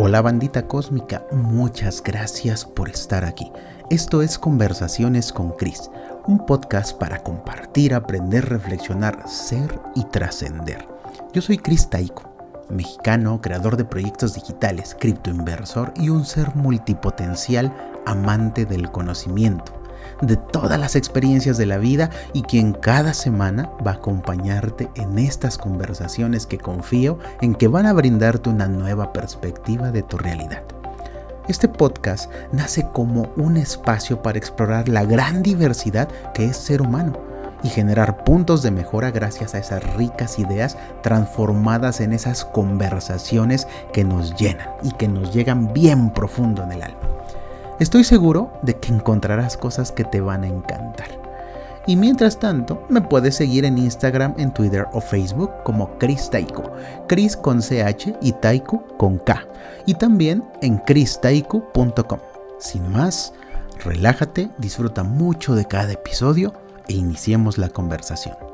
Hola bandita cósmica, muchas gracias por estar aquí. Esto es Conversaciones con Cris, un podcast para compartir, aprender, reflexionar, ser y trascender. Yo soy Cris Taiko, mexicano, creador de proyectos digitales, criptoinversor y un ser multipotencial amante del conocimiento de todas las experiencias de la vida y quien cada semana va a acompañarte en estas conversaciones que confío en que van a brindarte una nueva perspectiva de tu realidad. Este podcast nace como un espacio para explorar la gran diversidad que es ser humano y generar puntos de mejora gracias a esas ricas ideas transformadas en esas conversaciones que nos llenan y que nos llegan bien profundo en el alma. Estoy seguro de que encontrarás cosas que te van a encantar. Y mientras tanto, me puedes seguir en Instagram, en Twitter o Facebook como Chris Taiko. Chris con CH y Taiko con K. Y también en christaiko.com. Sin más, relájate, disfruta mucho de cada episodio e iniciemos la conversación.